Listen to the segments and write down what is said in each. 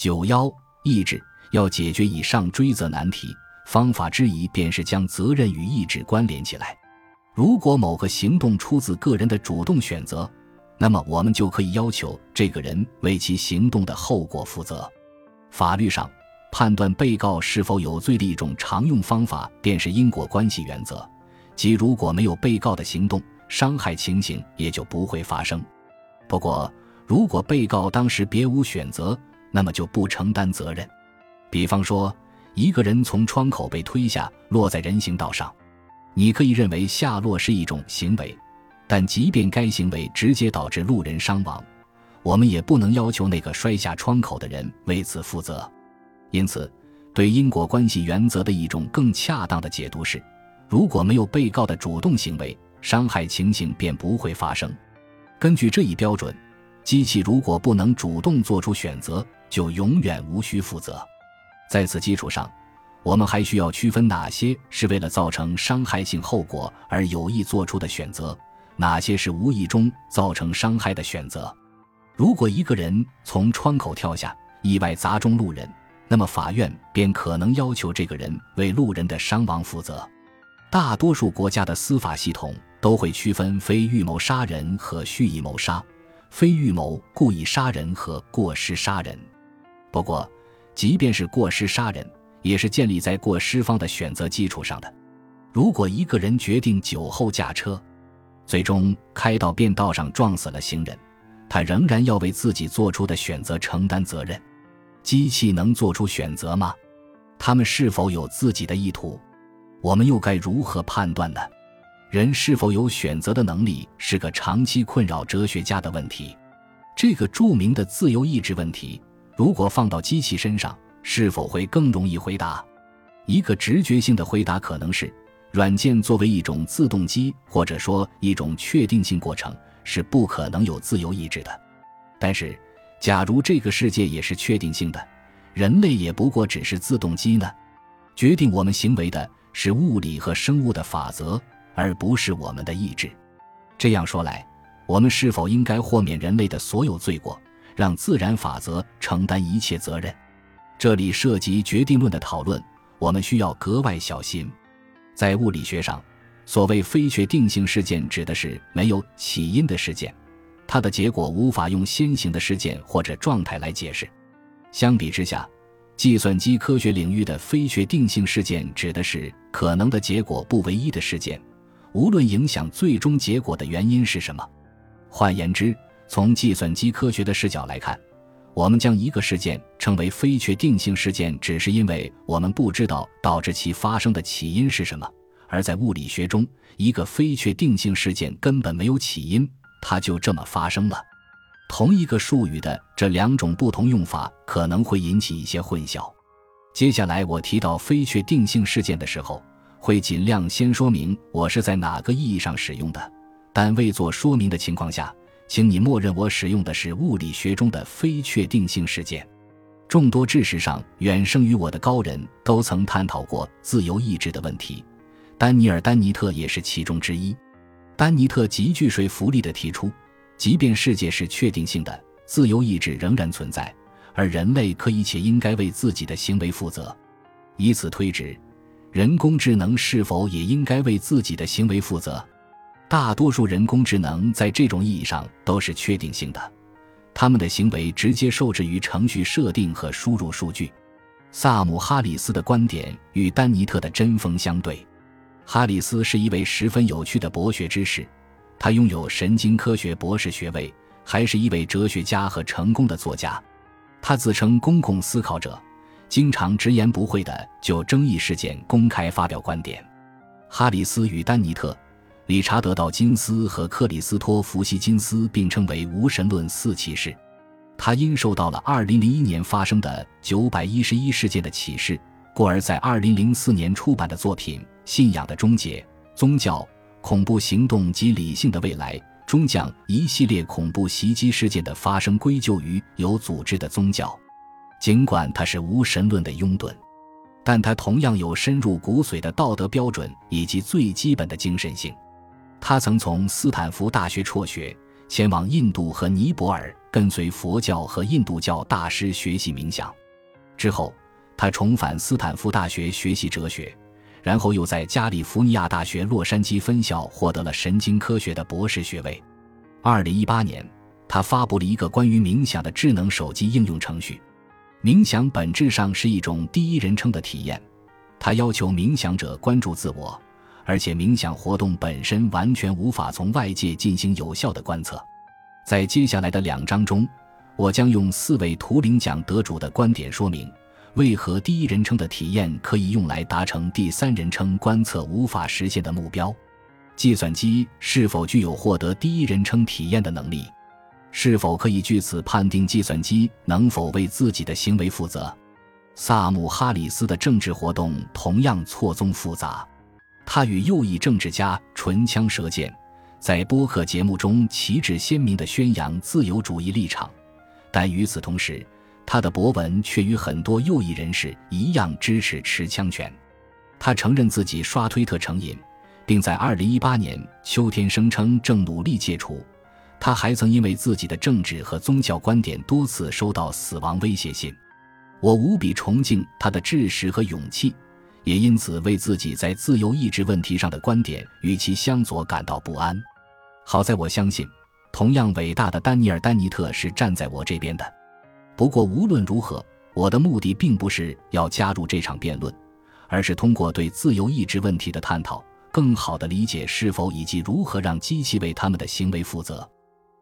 九幺意志要解决以上追责难题，方法之一便是将责任与意志关联起来。如果某个行动出自个人的主动选择，那么我们就可以要求这个人为其行动的后果负责。法律上判断被告是否有罪的一种常用方法，便是因果关系原则，即如果没有被告的行动，伤害情形也就不会发生。不过，如果被告当时别无选择，那么就不承担责任。比方说，一个人从窗口被推下，落在人行道上。你可以认为下落是一种行为，但即便该行为直接导致路人伤亡，我们也不能要求那个摔下窗口的人为此负责。因此，对因果关系原则的一种更恰当的解读是：如果没有被告的主动行为，伤害情形便不会发生。根据这一标准，机器如果不能主动做出选择，就永远无需负责。在此基础上。我们还需要区分哪些是为了造成伤害性后果而有意做出的选择，哪些是无意中造成伤害的选择。如果一个人从窗口跳下，意外砸中路人，那么法院便可能要求这个人为路人的伤亡负责。大多数国家的司法系统都会区分非预谋杀人和蓄意谋杀，非预谋故意杀人和过失杀人。不过，即便是过失杀人，也是建立在过失方的选择基础上的。如果一个人决定酒后驾车，最终开到便道上撞死了行人，他仍然要为自己做出的选择承担责任。机器能做出选择吗？他们是否有自己的意图？我们又该如何判断呢？人是否有选择的能力，是个长期困扰哲学家的问题。这个著名的自由意志问题，如果放到机器身上，是否会更容易回答？一个直觉性的回答可能是：软件作为一种自动机，或者说一种确定性过程，是不可能有自由意志的。但是，假如这个世界也是确定性的，人类也不过只是自动机呢？决定我们行为的是物理和生物的法则，而不是我们的意志。这样说来，我们是否应该豁免人类的所有罪过，让自然法则承担一切责任？这里涉及决定论的讨论，我们需要格外小心。在物理学上，所谓非确定性事件指的是没有起因的事件，它的结果无法用先行的事件或者状态来解释。相比之下，计算机科学领域的非确定性事件指的是可能的结果不唯一的事件，无论影响最终结果的原因是什么。换言之，从计算机科学的视角来看。我们将一个事件称为非确定性事件，只是因为我们不知道导致其发生的起因是什么；而在物理学中，一个非确定性事件根本没有起因，它就这么发生了。同一个术语的这两种不同用法可能会引起一些混淆。接下来我提到非确定性事件的时候，会尽量先说明我是在哪个意义上使用的，但未做说明的情况下。请你默认我使用的是物理学中的非确定性事件。众多知识上远胜于我的高人都曾探讨过自由意志的问题，丹尼尔·丹尼特也是其中之一。丹尼特极具说服力地提出，即便世界是确定性的，自由意志仍然存在，而人类可以且应该为自己的行为负责。以此推之，人工智能是否也应该为自己的行为负责？大多数人工智能在这种意义上都是确定性的，他们的行为直接受制于程序设定和输入数据。萨姆·哈里斯的观点与丹尼特的针锋相对。哈里斯是一位十分有趣的博学之士，他拥有神经科学博士学位，还是一位哲学家和成功的作家。他自称公共思考者，经常直言不讳地就争议事件公开发表观点。哈里斯与丹尼特。理查德·道金斯和克里斯托弗·希金斯并称为无神论四骑士。他因受到了2001年发生的911事件的启示，故而在2004年出版的作品《信仰的终结：宗教、恐怖行动及理性的未来》中，将一系列恐怖袭击事件的发生归咎于有组织的宗教。尽管他是无神论的拥趸，但他同样有深入骨髓的道德标准以及最基本的精神性。他曾从斯坦福大学辍学，前往印度和尼泊尔，跟随佛教和印度教大师学习冥想。之后，他重返斯坦福大学学习哲学，然后又在加利福尼亚大学洛杉矶分校获得了神经科学的博士学位。二零一八年，他发布了一个关于冥想的智能手机应用程序。冥想本质上是一种第一人称的体验，它要求冥想者关注自我。而且冥想活动本身完全无法从外界进行有效的观测。在接下来的两章中，我将用四位图灵奖得主的观点说明，为何第一人称的体验可以用来达成第三人称观测无法实现的目标。计算机是否具有获得第一人称体验的能力？是否可以据此判定计算机能否为自己的行为负责？萨姆·哈里斯的政治活动同样错综复杂。他与右翼政治家唇枪舌剑，在播客节目中旗帜鲜明地宣扬自由主义立场，但与此同时，他的博文却与很多右翼人士一样支持持枪权。他承认自己刷推特成瘾，并在2018年秋天声称正努力戒除。他还曾因为自己的政治和宗教观点多次收到死亡威胁信。我无比崇敬他的志识和勇气。也因此为自己在自由意志问题上的观点与其相左感到不安。好在我相信，同样伟大的丹尼尔·丹尼特是站在我这边的。不过无论如何，我的目的并不是要加入这场辩论，而是通过对自由意志问题的探讨，更好地理解是否以及如何让机器为他们的行为负责。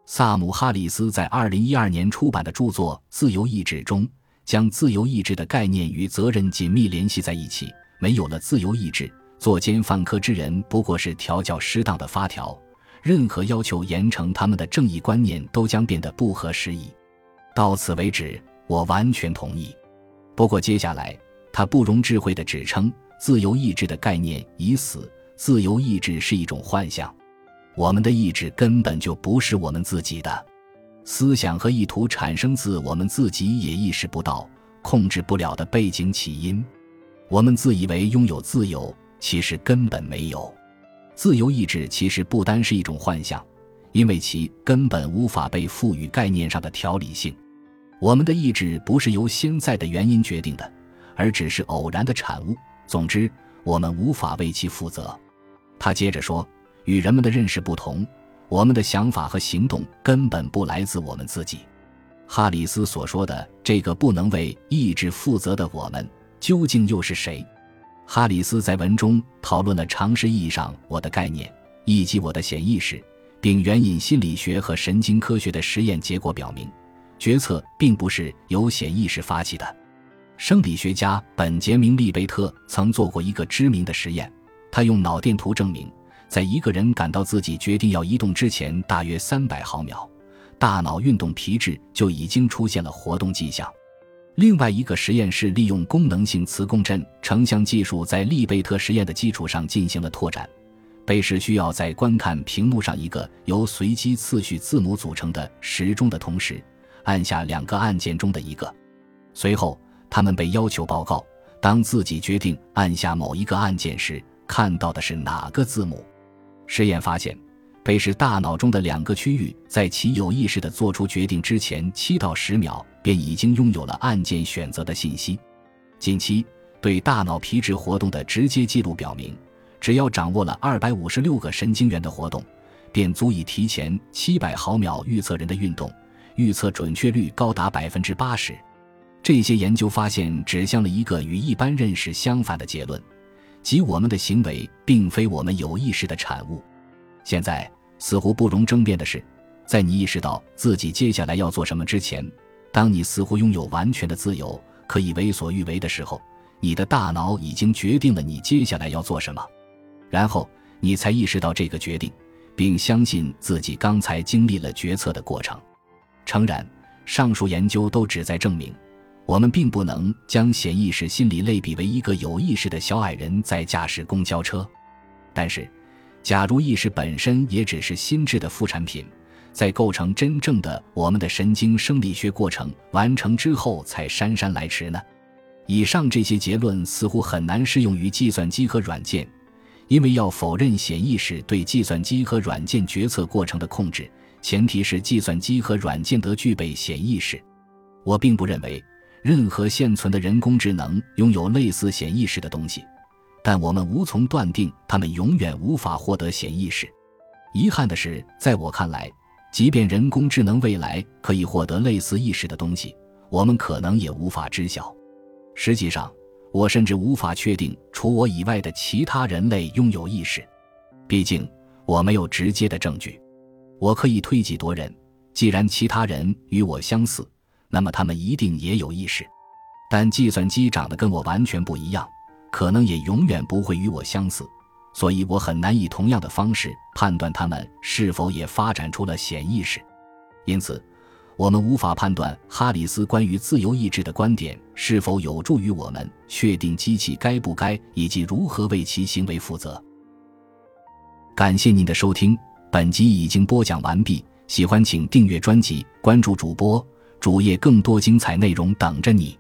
萨姆·哈里斯在2012年出版的著作《自由意志》中，将自由意志的概念与责任紧密联系在一起。没有了自由意志，作奸犯科之人不过是调教失当的发条。任何要求严惩他们的正义观念都将变得不合时宜。到此为止，我完全同意。不过接下来，他不容置喙的指称，自由意志的概念已死。自由意志是一种幻象，我们的意志根本就不是我们自己的。思想和意图产生自我们自己也意识不到、控制不了的背景起因。我们自以为拥有自由，其实根本没有。自由意志其实不单是一种幻象，因为其根本无法被赋予概念上的条理性。我们的意志不是由现在的原因决定的，而只是偶然的产物。总之，我们无法为其负责。他接着说：“与人们的认识不同，我们的想法和行动根本不来自我们自己。”哈里斯所说的这个不能为意志负责的我们。究竟又是谁？哈里斯在文中讨论了常识意义上我的概念以及我的潜意识，并援引心理学和神经科学的实验结果，表明决策并不是由潜意识发起的。生理学家本杰明·利贝特曾做过一个知名的实验，他用脑电图证明，在一个人感到自己决定要移动之前，大约三百毫秒，大脑运动皮质就已经出现了活动迹象。另外一个实验室利用功能性磁共振成像技术，在利贝特实验的基础上进行了拓展。贝氏需要在观看屏幕上一个由随机次序字母组成的时钟的同时，按下两个按键中的一个。随后，他们被要求报告，当自己决定按下某一个按键时，看到的是哪个字母。实验发现。贝氏大脑中的两个区域，在其有意识的做出决定之前七到十秒，便已经拥有了按键选择的信息。近期对大脑皮质活动的直接记录表明，只要掌握了二百五十六个神经元的活动，便足以提前七百毫秒预测人的运动，预测准确率高达百分之八十。这些研究发现指向了一个与一般认识相反的结论，即我们的行为并非我们有意识的产物。现在。似乎不容争辩的是，在你意识到自己接下来要做什么之前，当你似乎拥有完全的自由，可以为所欲为的时候，你的大脑已经决定了你接下来要做什么，然后你才意识到这个决定，并相信自己刚才经历了决策的过程。诚然，上述研究都旨在证明，我们并不能将显意识心理类比为一个有意识的小矮人在驾驶公交车，但是。假如意识本身也只是心智的副产品，在构成真正的我们的神经生理学过程完成之后才姗姗来迟呢？以上这些结论似乎很难适用于计算机和软件，因为要否认显意识对计算机和软件决策过程的控制，前提是计算机和软件得具备显意识。我并不认为任何现存的人工智能拥有类似显意识的东西，但我们无从断定他们永远无法获得显意识。遗憾的是，在我看来，即便人工智能未来可以获得类似意识的东西，我们可能也无法知晓。实际上，我甚至无法确定除我以外的其他人类拥有意识。毕竟，我没有直接的证据。我可以推己夺人，既然其他人与我相似，那么他们一定也有意识。但计算机长得跟我完全不一样，可能也永远不会与我相似。所以我很难以同样的方式判断他们是否也发展出了显意识，因此，我们无法判断哈里斯关于自由意志的观点是否有助于我们确定机器该不该以及如何为其行为负责。感谢您的收听，本集已经播讲完毕。喜欢请订阅专辑，关注主播主页，更多精彩内容等着你。